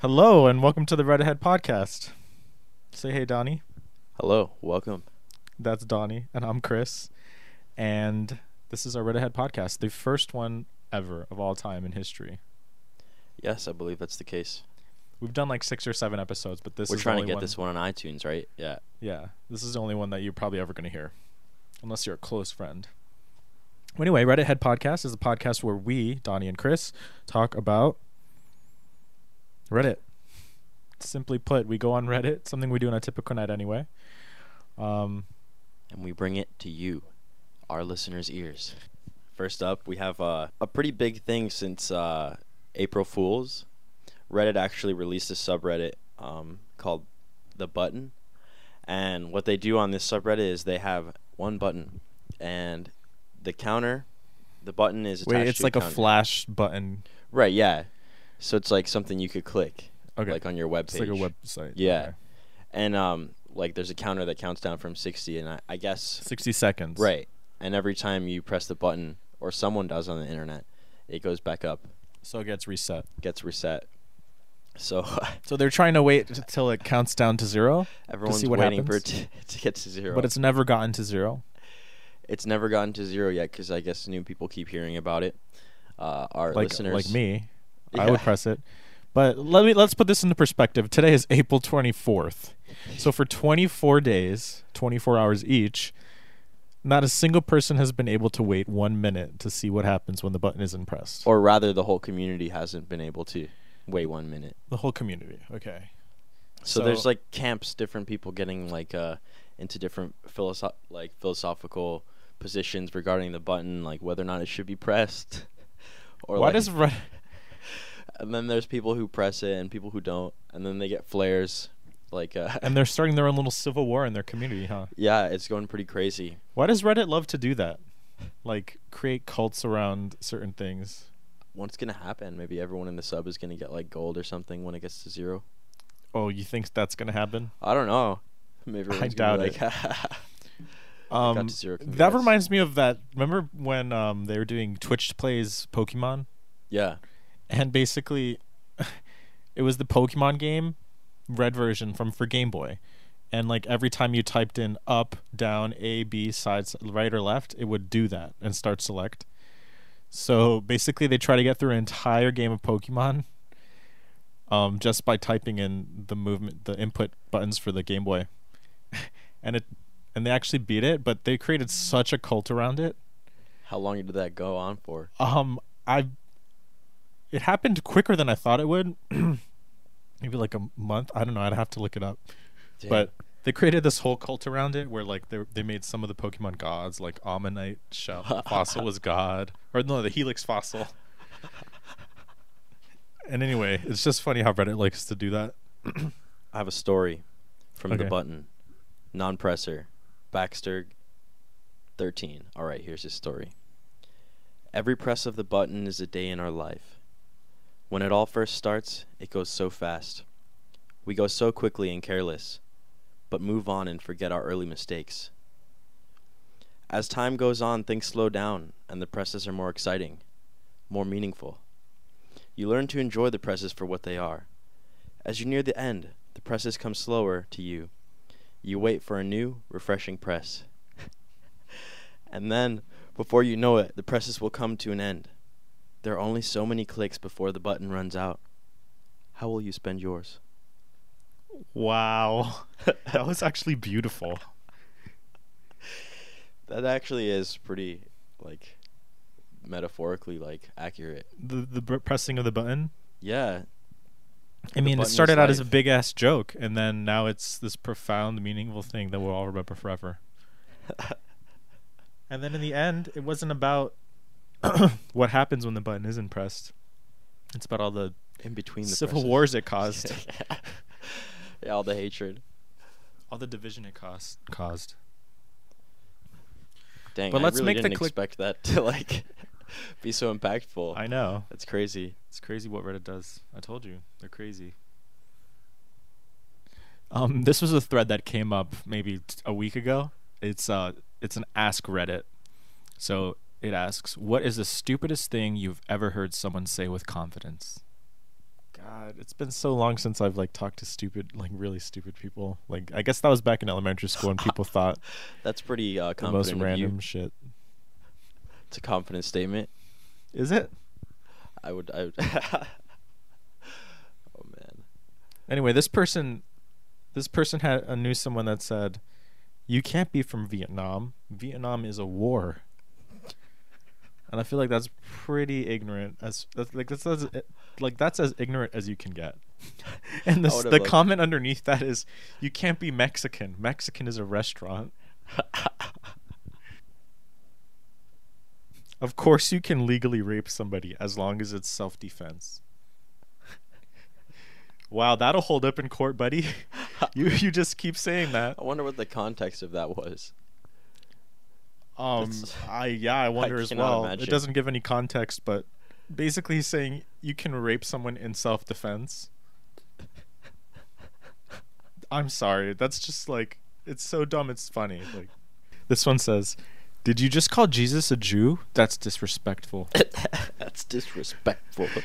Hello and welcome to the Red Ahead podcast. Say hey, Donnie. Hello, welcome. That's Donnie, and I'm Chris. And this is our Red Ahead podcast, the first one ever of all time in history. Yes, I believe that's the case. We've done like six or seven episodes, but this We're is trying to get this one on iTunes, right? Yeah. Yeah, this is the only one that you're probably ever going to hear, unless you're a close friend. Anyway, Reddit Head Podcast is a podcast where we, Donnie and Chris, talk about Reddit. Simply put, we go on Reddit, something we do on a typical night anyway. Um, And we bring it to you, our listeners' ears. First up, we have uh, a pretty big thing since uh, April Fools. Reddit actually released a subreddit um, called The Button. And what they do on this subreddit is they have one button, and the counter, the button is attached wait, it's to like a counter. flash button. Right, yeah. So it's like something you could click, Okay, like on your web it's like a website. Yeah. Okay. and um, like there's a counter that counts down from 60, and I, I guess sixty seconds. right. And every time you press the button, or someone does on the internet, it goes back up, So it gets reset. gets reset. So So they're trying to wait until it counts down to zero, everyone's what waiting for it to, to get to zero. but it's never gotten to zero. it's never gotten to zero yet because I guess new people keep hearing about it. Uh, our like listeners, like me, I would press it. But let me let's put this into perspective. Today is April 24th. So for 24 days, 24 hours each, not a single person has been able to wait 1 minute to see what happens when the button isn't pressed. or rather, the whole community hasn't been able to wait one minute. the whole community. Okay. So, there's like camps, different people getting like uh into different philosoph- like philosophical positions regarding the button, like whether or not it should be pressed. or why like, does Red and then there's people who press it and people who don't, and then they get flares. Like uh, and they're starting their own little civil war in their community, huh? yeah, it's going pretty crazy. Why does Reddit love to do that? Like create cults around certain things. What's gonna happen? Maybe everyone in the sub is gonna get like gold or something when it gets to zero. Oh, you think that's going to happen? I don't know. Maybe I doubt gonna it. like, Um, got to zero that reminds me of that. Remember when um, they were doing Twitch plays Pokemon, yeah. And basically, it was the Pokemon game, red version from for Game Boy, and like every time you typed in up, down, A, B, sides, right or left, it would do that and start select. So basically, they try to get through an entire game of Pokemon, um, just by typing in the movement, the input buttons for the Game Boy, and it, and they actually beat it. But they created such a cult around it. How long did that go on for? Um, I. It happened quicker than I thought it would. Maybe like a month. I don't know. I'd have to look it up. But they created this whole cult around it, where like they they made some of the Pokemon gods, like Ammonite shell fossil was god, or no, the Helix fossil. And anyway, it's just funny how Reddit likes to do that. I have a story from the button. Non-presser. Baxter 13. All right, here's his story. Every press of the button is a day in our life. When it all first starts, it goes so fast. We go so quickly and careless, but move on and forget our early mistakes. As time goes on, things slow down and the presses are more exciting, more meaningful. You learn to enjoy the presses for what they are. As you near the end, the presses come slower to you. You wait for a new, refreshing press. and then, before you know it, the presses will come to an end. There are only so many clicks before the button runs out. How will you spend yours? Wow, that was actually beautiful. That actually is pretty, like, metaphorically, like, accurate. The the br- pressing of the button. Yeah, I mean, it started out as a big ass joke, and then now it's this profound, meaningful thing that we'll all remember forever. And then in the end, it wasn't about what happens when the button isn't pressed. It's about all the in between the civil presses. wars it caused, yeah, all the hatred. all the division it caused. Caused. Dang, But I let's really make the didn't click- expect that to like be so impactful. I know. It's crazy. It's crazy what Reddit does. I told you, they're crazy. Um, this was a thread that came up maybe t- a week ago. It's uh, it's an Ask Reddit. So it asks, "What is the stupidest thing you've ever heard someone say with confidence?" God, it's been so long since I've like talked to stupid, like really stupid people. Like I guess that was back in elementary school, and people thought That's pretty uh, the most confident random you. shit. It's a confident statement. Is it? I would. I would oh man. Anyway, this person, this person had uh, knew someone that said, "You can't be from Vietnam. Vietnam is a war." And I feel like that's pretty ignorant. As that's like that's as, eh, like that's as ignorant as you can get. And the would've the comment underneath that is, "You can't be Mexican. Mexican is a restaurant." Of course, you can legally rape somebody as long as it's self defense. wow, that'll hold up in court, buddy. you you just keep saying that. I wonder what the context of that was. Um, I yeah, I wonder as well. imagine. It doesn't give any context, but basically he's saying you can rape someone in self defense. I'm sorry, that's just like it's so dumb. It's funny. Like this one says, "Did you just call Jesus a Jew? That's disrespectful." That's disrespectful.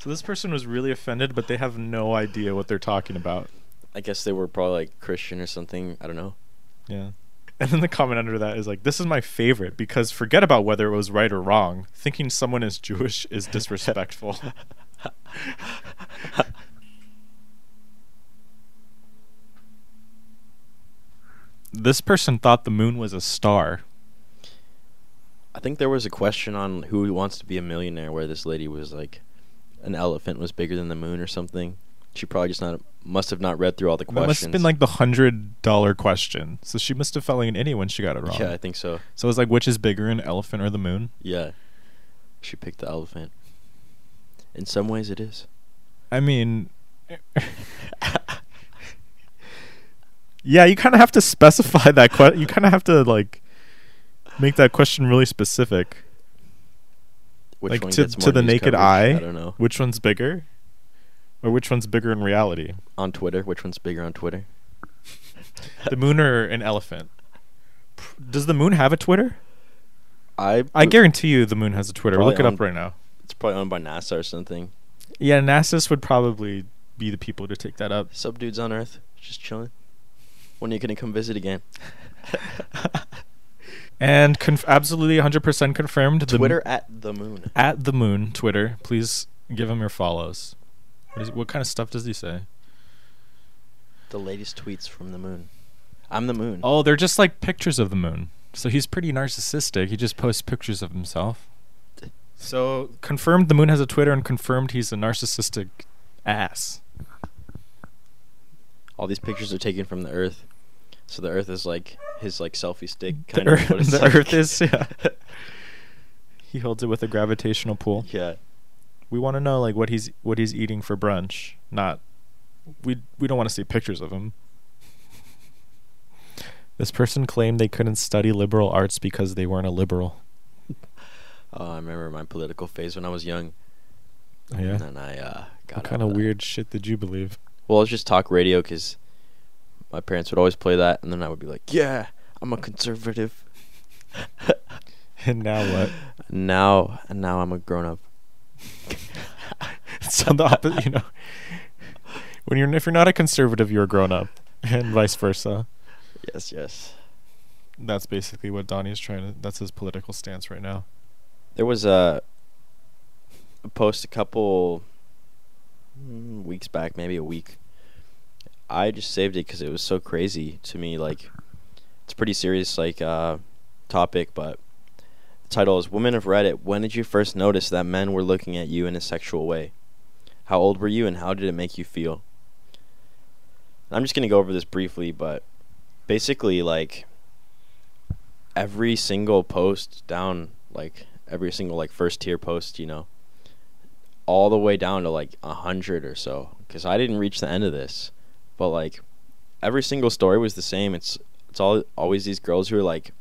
So this person was really offended, but they have no idea what they're talking about. I guess they were probably like Christian or something. I don't know. Yeah. And then the comment under that is like, "This is my favorite because forget about whether it was right or wrong. Thinking someone is Jewish is disrespectful." this person thought the moon was a star. I think there was a question on who wants to be a millionaire where this lady was like, an elephant was bigger than the moon or something. She probably just not must have not read through all the questions. must have been like the hundred dollar question. So she must have felt like an idiot when she got it wrong. Yeah, I think so. So it was like, which is bigger, an elephant or the moon? Yeah, she picked the elephant. In some ways, it is. I mean, yeah, you kind of have to specify that. question. you kind of have to like make that question really specific. Which Like, one to- to the naked coverage? eye? I don't know. Which one's bigger, or which one's bigger in reality? On Twitter, which one's bigger on Twitter? the moon or an elephant? Does the moon have a Twitter? I I guarantee you, the moon has a Twitter. Probably Look it up right now. it's probably owned by NASA or something. Yeah, NASA's would probably be the people to take that up. Sub dudes on Earth, just chilling. When are you gonna come visit again? And conf- absolutely 100% confirmed. The Twitter at the moon. at the moon Twitter. Please give him your follows. What, is, what kind of stuff does he say? The latest tweets from the moon. I'm the moon. Oh, they're just like pictures of the moon. So he's pretty narcissistic. He just posts pictures of himself. So confirmed the moon has a Twitter and confirmed he's a narcissistic ass. All these pictures are taken from the Earth, so the Earth is like his like selfie stick The, kind of. earth, the like. earth is yeah. he holds it with a gravitational pull. yeah. We want to know like what he's what he's eating for brunch. Not we we don't want to see pictures of him. This person claimed they couldn't study liberal arts because they weren't a liberal. Oh, I remember my political phase when I was young, Oh, yeah. and then I uh, got. What kind of that. weird shit did you believe? Well, it's just talk radio because my parents would always play that, and then I would be like, "Yeah, I'm a conservative." And now what? Now, and now I'm a grown up. it's on the opposite, you know. When you're if you're not a conservative, you're a grown up, and vice versa. Yes, yes. That's basically what Donnie's trying to. That's his political stance right now. There was a, a post a couple mm, weeks back, maybe a week. I just saved it because it was so crazy to me. Like, it's a pretty serious like uh, topic, but title is "Women of Reddit." When did you first notice that men were looking at you in a sexual way? How old were you, and how did it make you feel? I'm just gonna go over this briefly, but basically, like every single post down, like every single like first tier post, you know, all the way down to like a hundred or so. Because I didn't reach the end of this, but like every single story was the same. It's it's all always these girls who are like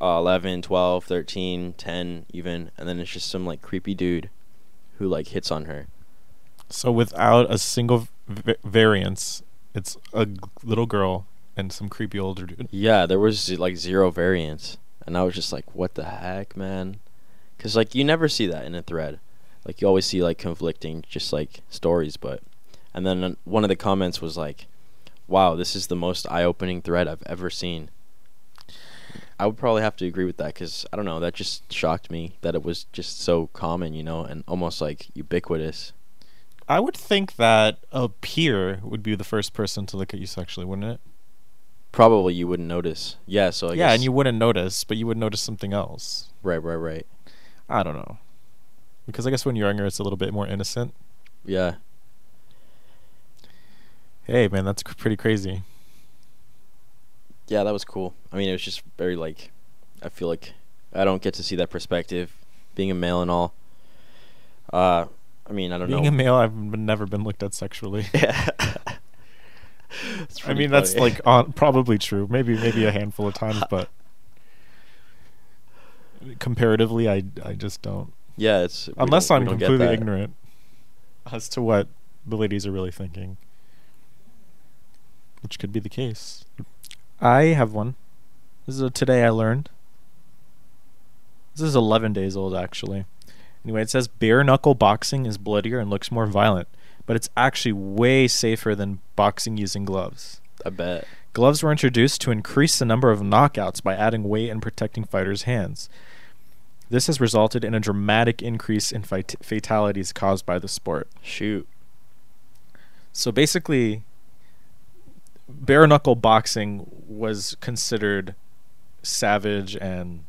uh, 11, 12, 13, 10 even, and then it's just some like creepy dude who like hits on her. So without a single v- variance, it's a g- little girl and some creepy older dude. Yeah, there was like zero variance, and I was just like, "What the heck, man?" Because like you never see that in a thread. like you always see like conflicting just like stories, but and then uh, one of the comments was like, "Wow, this is the most eye-opening thread I've ever seen." I would probably have to agree with that because I don't know. That just shocked me that it was just so common, you know, and almost like ubiquitous. I would think that a peer would be the first person to look at you sexually, wouldn't it? Probably you wouldn't notice. Yeah. So I yeah, guess, and you wouldn't notice, but you would notice something else. right, right, right. I don't know. Because I guess when you're younger, it's a little bit more innocent. Yeah. Hey, man, that's pretty crazy. Yeah, that was cool. I mean, it was just very like, I feel like I don't get to see that perspective, being a male and all. Uh, I mean, I don't Being know. Being a male, I've never been looked at sexually. yeah. I mean, that's like on, probably true. Maybe maybe a handful of times, but comparatively, I I just don't. yeah, it's Unless I'm we don't get completely ignorant as to what the ladies are really thinking, which could be the case. I have one. This is a today I learned. This is 11 days old, actually. Anyway, it says bare knuckle boxing is bloodier and looks more violent, but it's actually way safer than boxing using gloves. I bet. Gloves were introduced to increase the number of knockouts by adding weight and protecting fighters' hands. This has resulted in a dramatic increase in fit- fatalities caused by the sport. Shoot. So basically, bare knuckle boxing was considered savage and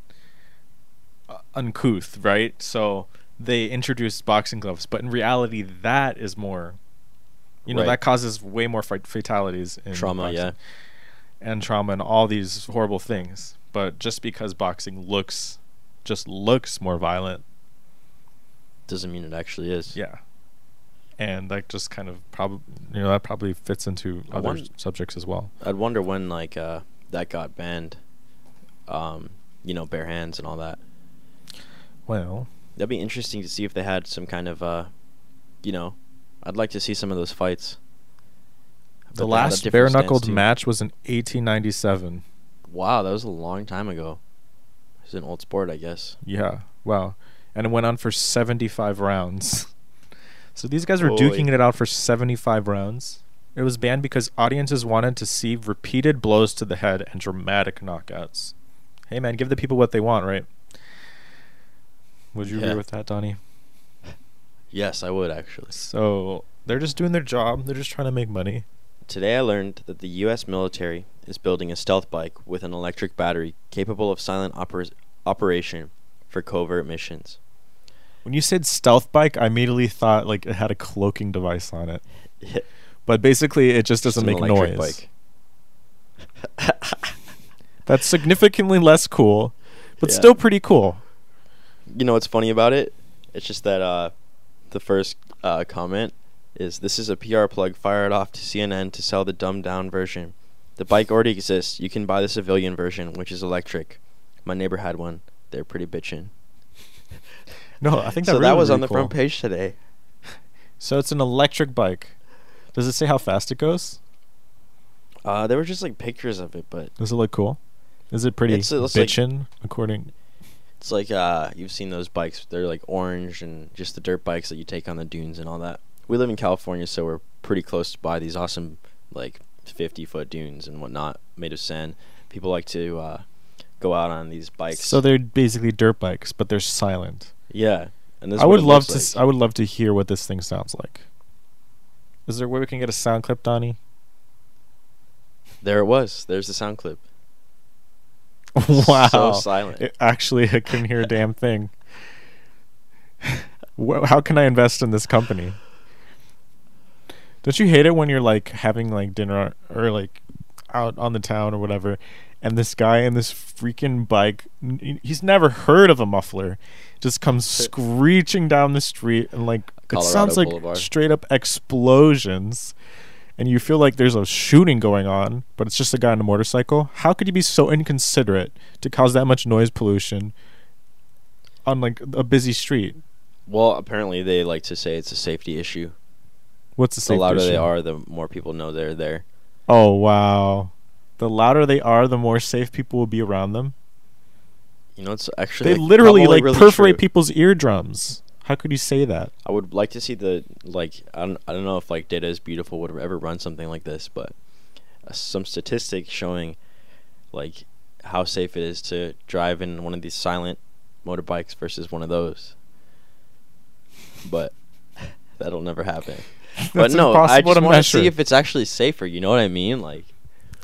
uh, uncouth, right? So they introduced boxing gloves, but in reality, that is more. You know Right. that causes way more fight fatalities in Trauma, boxing yeah. and trauma and all these horrible things. But just because boxing looks just looks more violent, Doesn't mean it actually is. yeah. And that just kind of probably you know that probably fits into I other won- subjects as well. I'd wonder when like uh that got banned. Um, you know, bare hands and all that. Well, That'd be interesting to see if they had some kind of uh, you know, I'd like to see some of those fights. The bet they had a last bare knuckled match was in 1897. Wow, that was a long time ago. It's an old sport, I guess. Yeah, wow, and it went on for 75 rounds. So these guys were Holy. duking it out for 75 rounds. It was banned because audiences wanted to see repeated blows to the head and dramatic knockouts. Hey man, give the people what they want, right? Would you Yeah. agree with that, Donnie? Yes, I would actually. So they're just doing their job. They're just trying to make money. Today I learned that the U.S. military is building a stealth bike with an electric battery capable of silent oper- operation for covert missions. When you said stealth bike, I immediately thought like it had a cloaking device on it. Yeah. But basically, it just doesn't an make noise. That's significantly less cool, but Yeah. still pretty cool. You know what's funny about it? It's just that uh, the first uh, comment is this is a PR plug fired off to CNN to sell the dumbed down version. The bike already exists. You can buy the civilian version, which is electric. My neighbor had one. They're pretty bitchin'. No, I think that so really that was really on the cool. front page today. So it's an electric bike. Does it say how fast it goes? Uh, there were just like pictures of it, but Does it look cool? Is it pretty It's- it looks like- according, it's like uh, you've seen those bikes. They're like orange and just the dirt bikes that you take on the dunes and all that. We live in California, so we're pretty close to by these awesome like 50 foot dunes and whatnot made of sand. People like to uh, go out on these bikes. so they're basically dirt bikes, but they're silent. Yeah, and this I would love to. like. I would love to hear what this thing sounds like. Is there a way we can get a sound clip, Donnie? There it was. There's the sound clip. wow. So silent. It- actually, I couldn't hear a damn thing. How can I invest in this company? Don't you hate it when you're like having like dinner or like out on the town or whatever, and this guy in this freaking bike he's never heard of a muffler, just comes screeching down the street and like it sounds like Boulevard. straight up explosions, and you feel like there's a shooting going on, but it's just a guy on a motorcycle. How could you be so inconsiderate to cause that much noise pollution on like a busy street? well, apparently they like to say it's a safety issue. What's the? The louder they are, the more people know they're there. Oh wow. The louder they are, the more safe people will be around them. You know, it's actually They like, literally like really perforate true. people's eardrums. How could you say that? I would like to see the like I don't I don't know if like Data is Beautiful would ever run something like this, but uh, some statistics showing like how safe it is to drive in one of these silent motorbikes versus one of those. But that'll never happen. but no, I just want to see if it's actually safer. You know what I mean? Like,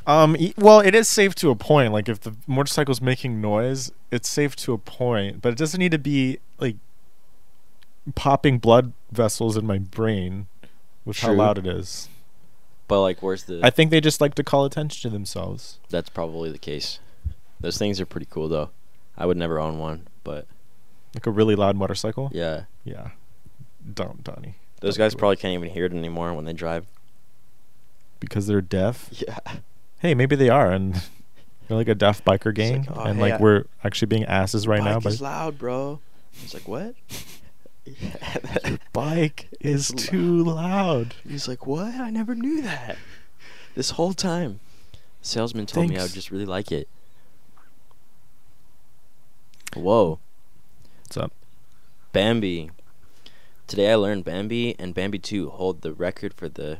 Um, well, it is safe to a point. Like if the motorcycle's making noise, it's safe to a point, but it doesn't need to be like popping blood vessels in my brain with how loud it is. but like, where's the? I think they just like to call attention to themselves. that's probably the case. Those things are pretty cool though. I would never own one, but Like a really loud motorcycle. yeah, Yeah. Don't, Donnie. those Don't guys do probably can't even hear it anymore when they drive. because they're deaf. Yeah. Hey, maybe they are, and they're like a deaf biker It's like, gang, "Oh, and hey, like I- we're actually being asses right now. Bike But is loud, bro. It's like what? your bike is too loud. He's like, what? I never knew that. This whole time, the salesman told me I would just really like it. Whoa, What's up? Bambi. Today I learned Bambi and Bambi 2 hold the record for the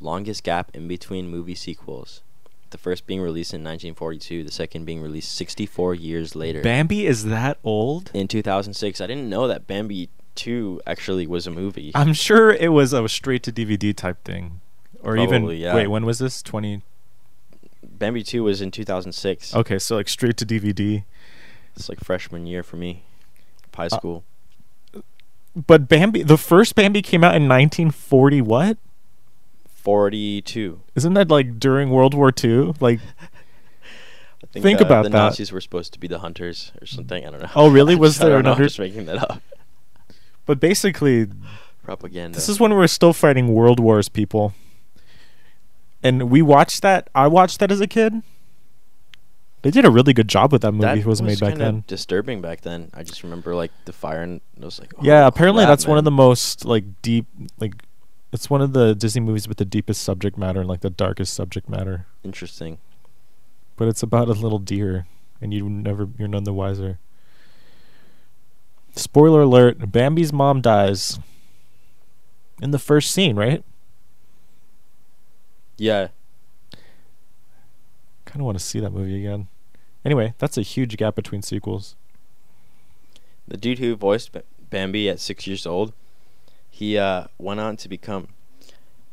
longest gap in between movie sequels. The first being released in 1942, the second being released 64 years later. Bambi is that old? in 2006. I didn't know that Bambi 2 actually was a movie. I'm sure it was a straight to DVD type thing, or even yeah. wait. When was this? Twenty. Bambi 2 was in 2006. Okay, so like straight to DVD. It's like freshman year for me. High Uh, school. But Bambi, the first Bambi came out in 1940. What? 42. Isn't that like during World War II? Like, I Think uh, about the that. Nazis were supposed to be the hunters or something. I don't know. Oh, really? Was I there don't know, I'm just making that up. but basically, Propaganda. This is when we are still fighting world wars, people. And we watched that. I watched that as a kid. They did a really good job with that movie. that it was, made back then. Disturbing back then. I just remember like the fire and it was like. yeah, oh, apparently crap, that's one of the most like deep, like it's one of the Disney movies with the deepest subject matter and like the darkest subject matter. interesting. But it's about a little deer, and you never, you're none the wiser. Spoiler alert: Bambi's mom dies in the first scene, right? Yeah, Kind of want to see that movie again. Anyway, that's a huge gap between sequels. the dude who voiced Bambi at six years old, he uh, went on to become.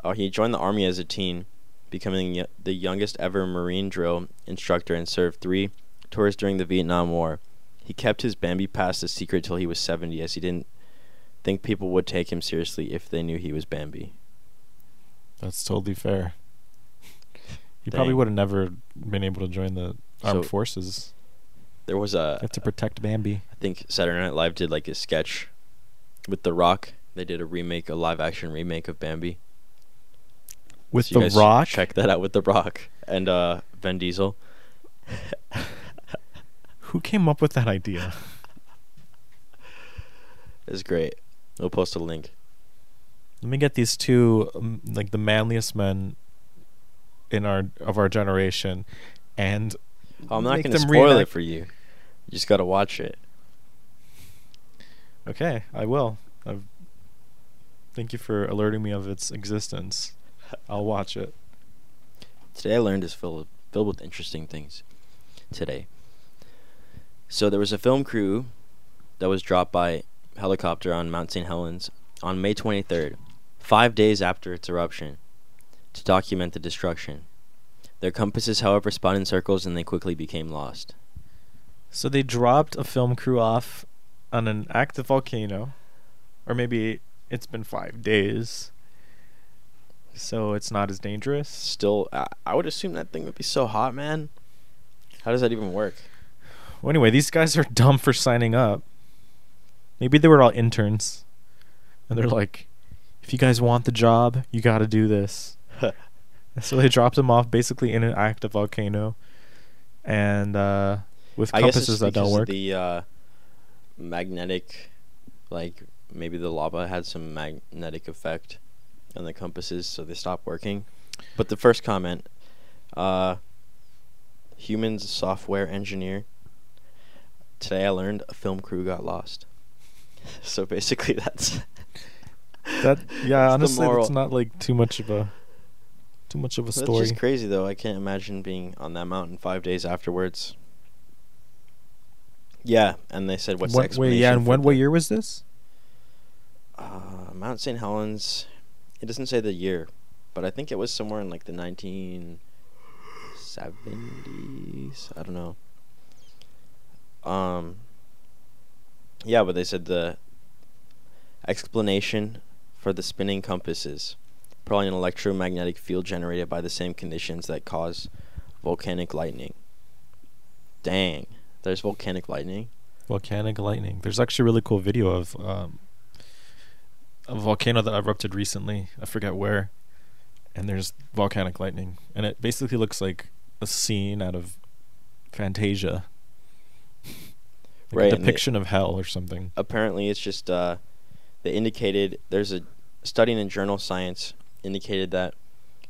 Uh, he joined the army as a teen, becoming the youngest ever Marine drill instructor and served three tours during the Vietnam War. He kept his Bambi past a secret till he was 70, as he didn't think people would take him seriously if they knew he was Bambi. That's totally fair. He probably would have never been able to join the armed So- forces. There was a, You have to protect Bambi. I think Saturday Night Live did like a sketch with The Rock. They did a remake, a live action remake of Bambi. With So the Rock. Check that out with The Rock and uh, Vin Diesel. Who came up with that idea? It's great. We'll post a link. Let me get these two, um, like the manliest men in our of our generation, and Oh, I'm not going to spoil it for you. You just got to watch it. Okay, I will. I've, thank you for alerting me of its existence. I'll watch it. Today I learned is filled filled with interesting things. Today. So there was a film crew that was dropped by helicopter on Mount St. Helens on May 23rd, five days after its eruption, to document the destruction. Their compasses, however, spun in circles and they quickly became lost. So they dropped a film crew off on an active volcano, or maybe it's been five days, so it's not as dangerous. Still, I, I would assume that thing would be so hot, man. How does that even work? Well, anyway, these guys are dumb for signing up. Maybe they were all interns, and they're like, "If you guys want the job, you got to do this." so they dropped them off basically in an active volcano, and uh, with I guess it's compasses that don't work. The uh, magnetic, like maybe the lava had some magnetic effect on the compasses, so they stopped working. But the first comment, uh, humans software engineer. Today I learned a film crew got lost. So basically, that's That yeah, That's honestly, it's not like too much of a too much of a that's story. just crazy though. I can't imagine being on that mountain five days afterwards. Yeah, and they said what's the What- wait, yeah, and when what year was this? Uh, Mount St. Helens. It doesn't say the year, but I think it was somewhere in like the 1970s. I don't know. Um. Yeah, but they said the explanation for the spinning compass is probably an electromagnetic field generated by the same conditions that cause volcanic lightning. Dang, there's volcanic lightning. Volcanic lightning. There's actually a really cool video of um, a volcano that erupted recently. I forget where. And there's volcanic lightning, and it basically looks like a scene out of Fantasia. Like Right, a depiction of hell or something. apparently it's just uh, they indicated there's a study in journal science indicated that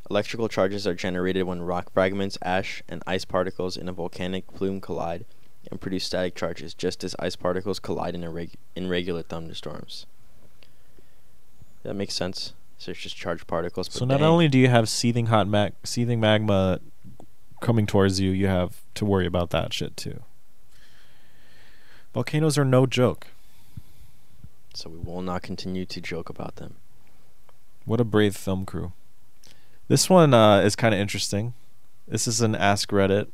electrical charges are generated when rock fragments ash and ice particles in a volcanic plume collide and produce static charges just as ice particles collide in, irreg- in regular thunderstorms that makes sense so it's just charged particles but So not dang. only do you have seething hot mag- seething magma coming towards you, you have to worry about that shit too. Volcanoes are no joke. so we will not continue to joke about them What a brave film crew. This one uh, is kind of interesting. This is an Ask Reddit,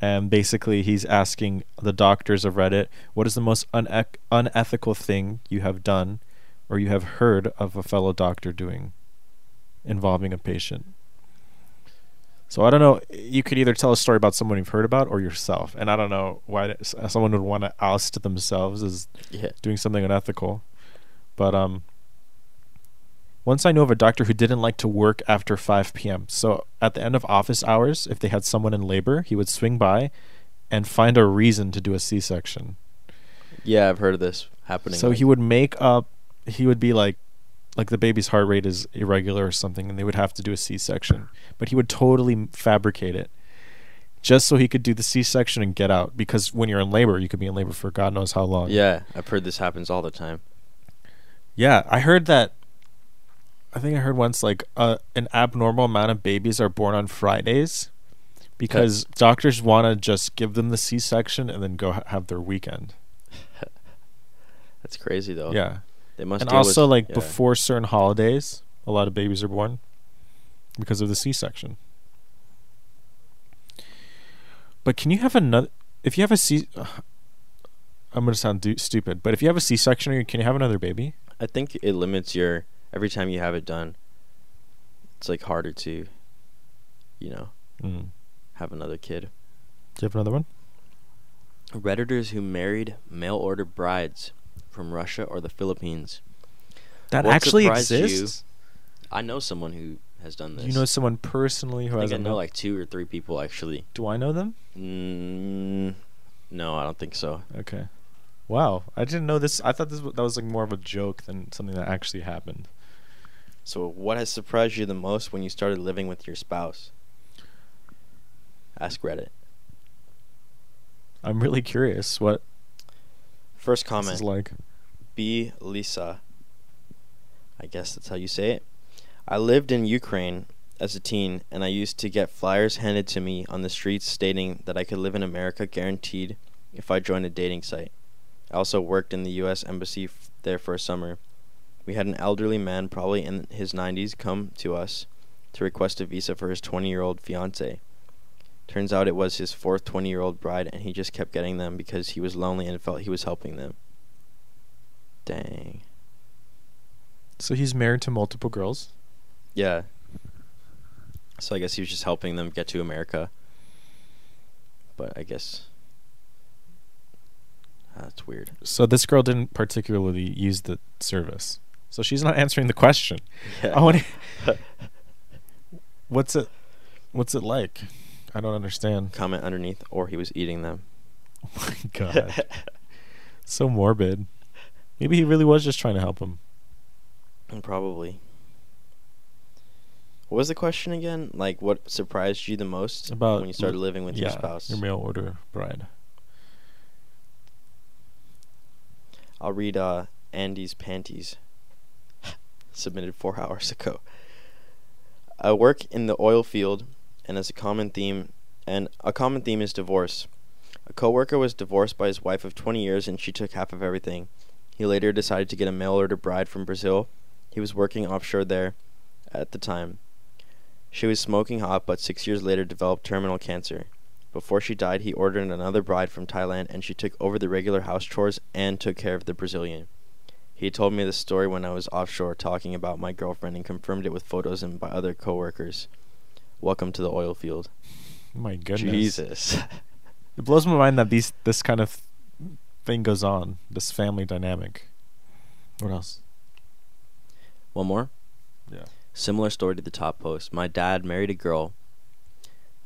and basically he's asking the doctors of Reddit, what is the most uneth- unethical thing you have done or you have heard of a fellow doctor doing involving a patient? So I don't know. You could either tell a story about someone you've heard about or yourself, and I don't know why someone would want to oust themselves as yeah doing something unethical. But um once I know of a doctor who didn't like to work after 5 p.m. So at the end of office hours, if they had someone in labor, he would swing by and find a reason to do a C-section. yeah i've heard of this happening So like- he would make up he would be like like the baby's heart rate is irregular or something and they would have to do a C-section. But he would totally fabricate it just so he could do the C-section and get out because when you're in labor, you could be in labor for God knows how long. yeah i've heard this happens all the time Yeah, I heard that. I think I heard once like uh, an abnormal amount of babies are born on Fridays because doctors want to just give them the C-section and then go ha- have their weekend. that's crazy though Yeah, they must and deal with- also like yeah. before certain holidays, a lot of babies are born because of the C-section. But can you have another? If you have a C, I'm gonna sound du- stupid, but if you have a C-section, can you have another baby? I think it limits your every time you have it done. It's like harder to, you know, Mm. have another kid. Do you have another one? Redditors who married mail order brides from Russia or the Philippines. That What actually surprised you? exists. I know someone who has done this. You know someone personally who I has I know like two or three people actually. Do I know them? Mm, no, I don't think so. Okay. Wow, I didn't know this. I thought this was, that was like more of a joke than something that actually happened. So, what has surprised you the most when you started living with your spouse? Ask Reddit. I'm really curious what First comment. is like. B. Lisa. I guess that's how you say it. I lived in Ukraine as a teen, and I used to get flyers handed to me on the streets stating that I could live in America guaranteed if I joined a dating site. I also worked in the U.S. Embassy f- there for a summer. We had an elderly man, probably in his 90s, come to us to request a visa for his 20 year old fiance. Turns out it was his fourth 20 year old bride, and he just kept getting them because he was lonely and felt he was helping them. Dang. So he's married to multiple girls. Yeah. So I guess he was just helping them get to America. But I guess Ah, that's weird. So this girl didn't particularly use the service. So she's not answering the question. Yeah. I want what's it? What's it like? I don't understand. Comment underneath, or he was eating them. Oh my god, so morbid. Maybe he really was just trying to help him. Probably. What was the question again? Like, what surprised you the most About when you started living with yeah, your spouse? your mail order bride. I'll read uh, Andy's panties. Submitted four hours ago. I work in the oil field, and as a common theme, and a common theme is divorce. A coworker was divorced by his wife of 20 years, and she took half of everything. He later decided to get a mail order bride from Brazil. He was working offshore there at the time. She was smoking hot, but six years later developed terminal cancer. Before she died, he ordered another bride from Thailand, and she took over the regular house chores and took care of the Brazilian. He told me the story when I was offshore talking about my girlfriend and confirmed it with photos and by other coworkers. Welcome to the oil field. My goodness. Jesus. It blows my mind that these this kind of thing goes on. This family dynamic. What else? One more? Yeah. Similar story to the top post. My dad married a girl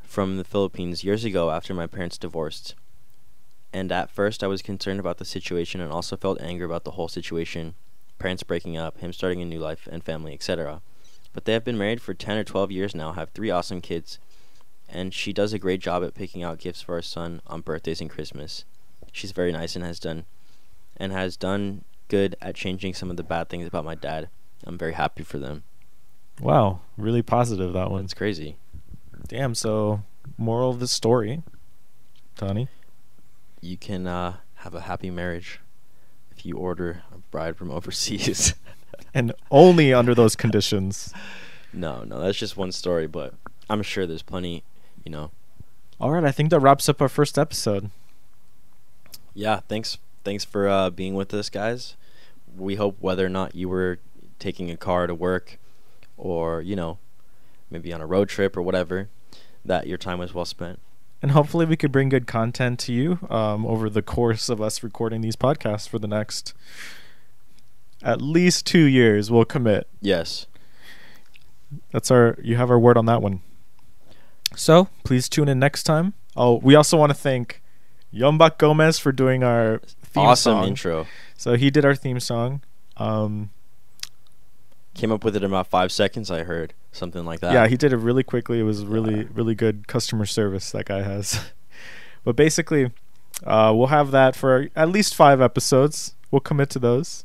from the Philippines years ago after my parents divorced. And at first, I was concerned about the situation and also felt anger about the whole situation parents breaking up, him starting a new life and family, etc. But they have been married for 10 or 12 years now, have three awesome kids, and she does a great job at picking out gifts for our son on birthdays and Christmas. She's very nice and has done and has done good at changing some of the bad things about my dad. I'm very happy for them. Wow, really positive that one. It's crazy. Damn. So, moral of the story, Tony. You can uh, have a happy marriage if you order a bride from overseas. And only under those conditions. no, no, that's just one story, but I'm sure there's plenty, you know. All right, I think that wraps up our first episode. Yeah, thanks thanks for uh, being with us guys. We hope whether or not you were taking a car to work or, you know, maybe on a road trip or whatever, that your time was well spent. And hopefully, we could bring good content to you um, over the course of us recording these podcasts for the next at least two years. We'll commit. Yes. That's our. You have our word on that one. So please tune in next time. Oh, we also want to thank Yumbuck Gomez for doing our theme awesome song. intro. So he did our theme song. Um, Came up with it in about five seconds, I heard. Something like that. Yeah, he did it really quickly. It was really, really good customer service that guy has. but basically, uh, we'll have that for at least five episodes. We'll commit to those.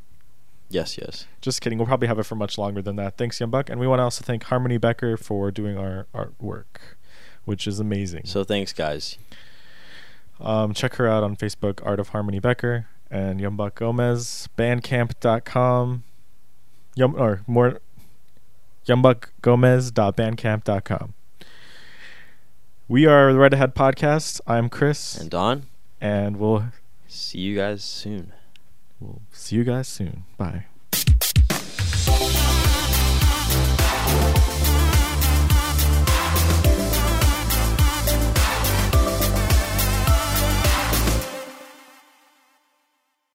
Yes, yes. Just kidding. We'll probably have it for much longer than that. Thanks, Young Buck. And we want to also thank Harmony Becker for doing our artwork, which is amazing. So thanks, guys. Um, check her out on Facebook, Art of Harmony Becker, and Yumbuck Gomez, bandcamp.com, yum, or more, yumbuckgomez.bandcamp.com. We are the Right Ahead Podcast. I'm Chris, And Don, and we'll see you guys soon. we'll see you guys soon. Bye.